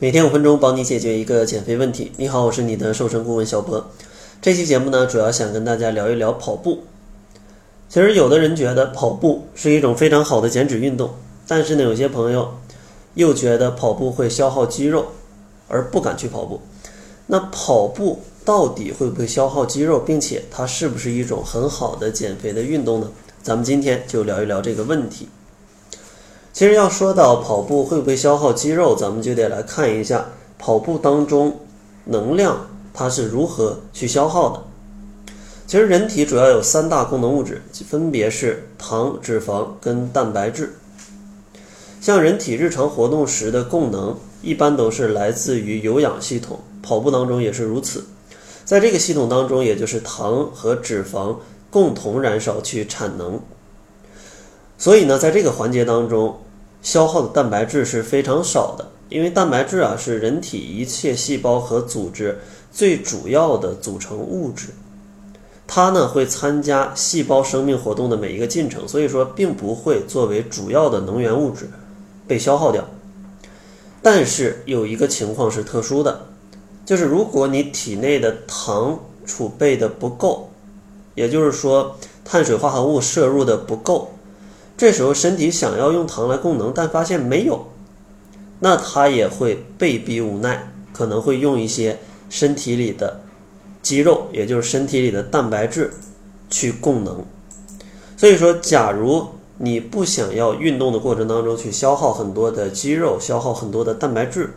每天五分钟，帮你解决一个减肥问题。你好，我是你的瘦身顾问小博。这期节目呢，主要想跟大家聊一聊跑步。其实，有的人觉得跑步是一种非常好的减脂运动，但是呢，有些朋友又觉得跑步会消耗肌肉，而不敢去跑步。那跑步到底会不会消耗肌肉，并且它是不是一种很好的减肥的运动呢？咱们今天就聊一聊这个问题。其实要说到跑步会不会消耗肌肉，咱们就得来看一下跑步当中能量它是如何去消耗的。其实人体主要有三大功能物质，分别是糖、脂肪跟蛋白质。像人体日常活动时的供能，一般都是来自于有氧系统，跑步当中也是如此。在这个系统当中，也就是糖和脂肪共同燃烧去产能。所以呢，在这个环节当中，消耗的蛋白质是非常少的，因为蛋白质啊是人体一切细胞和组织最主要的组成物质，它呢会参加细胞生命活动的每一个进程，所以说并不会作为主要的能源物质被消耗掉。但是有一个情况是特殊的，就是如果你体内的糖储备的不够，也就是说碳水化合物摄入的不够。这时候身体想要用糖来供能，但发现没有，那它也会被逼无奈，可能会用一些身体里的肌肉，也就是身体里的蛋白质去供能。所以说，假如你不想要运动的过程当中去消耗很多的肌肉，消耗很多的蛋白质，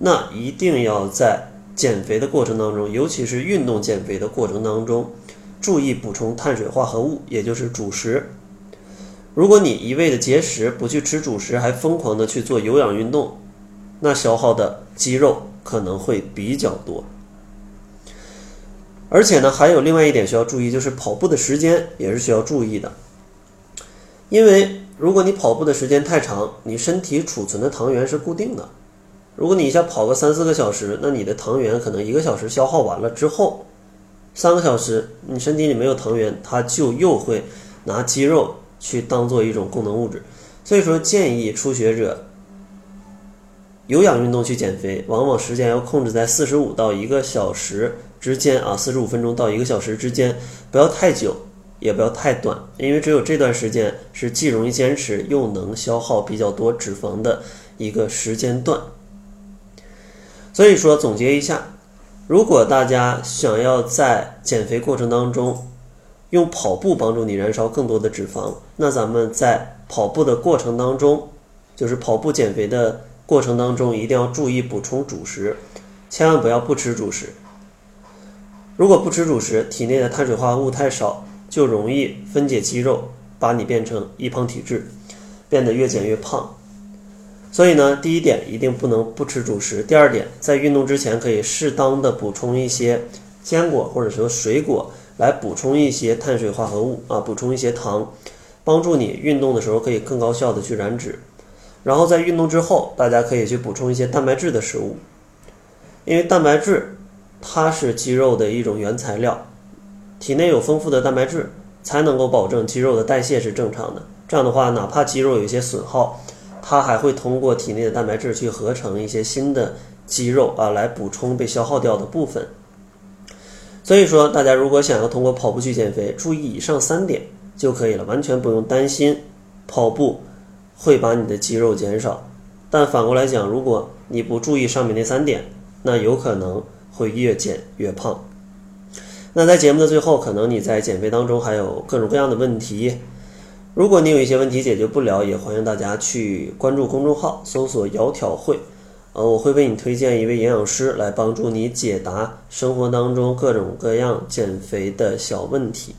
那一定要在减肥的过程当中，尤其是运动减肥的过程当中，注意补充碳水化合物，也就是主食。如果你一味的节食，不去吃主食，还疯狂的去做有氧运动，那消耗的肌肉可能会比较多。而且呢，还有另外一点需要注意，就是跑步的时间也是需要注意的。因为如果你跑步的时间太长，你身体储存的糖原是固定的。如果你一下跑个三四个小时，那你的糖原可能一个小时消耗完了之后，三个小时你身体里没有糖原，它就又会拿肌肉。去当做一种功能物质，所以说建议初学者有氧运动去减肥，往往时间要控制在四十五到一个小时之间啊，四十五分钟到一个小时之间，不要太久，也不要太短，因为只有这段时间是既容易坚持又能消耗比较多脂肪的一个时间段。所以说总结一下，如果大家想要在减肥过程当中，用跑步帮助你燃烧更多的脂肪，那咱们在跑步的过程当中，就是跑步减肥的过程当中，一定要注意补充主食，千万不要不吃主食。如果不吃主食，体内的碳水化合物太少，就容易分解肌肉，把你变成易胖体质，变得越减越胖。所以呢，第一点一定不能不吃主食。第二点，在运动之前可以适当的补充一些坚果或者说水果。来补充一些碳水化合物啊，补充一些糖，帮助你运动的时候可以更高效的去燃脂。然后在运动之后，大家可以去补充一些蛋白质的食物，因为蛋白质它是肌肉的一种原材料，体内有丰富的蛋白质，才能够保证肌肉的代谢是正常的。这样的话，哪怕肌肉有一些损耗，它还会通过体内的蛋白质去合成一些新的肌肉啊，来补充被消耗掉的部分。所以说，大家如果想要通过跑步去减肥，注意以上三点就可以了，完全不用担心跑步会把你的肌肉减少。但反过来讲，如果你不注意上面那三点，那有可能会越减越胖。那在节目的最后，可能你在减肥当中还有各种各样的问题，如果你有一些问题解决不了，也欢迎大家去关注公众号，搜索“窈窕会”。呃，我会为你推荐一位营养师来帮助你解答生活当中各种各样减肥的小问题。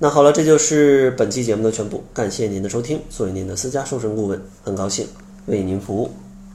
那好了，这就是本期节目的全部，感谢您的收听。作为您的私家瘦身顾问，很高兴为您服务。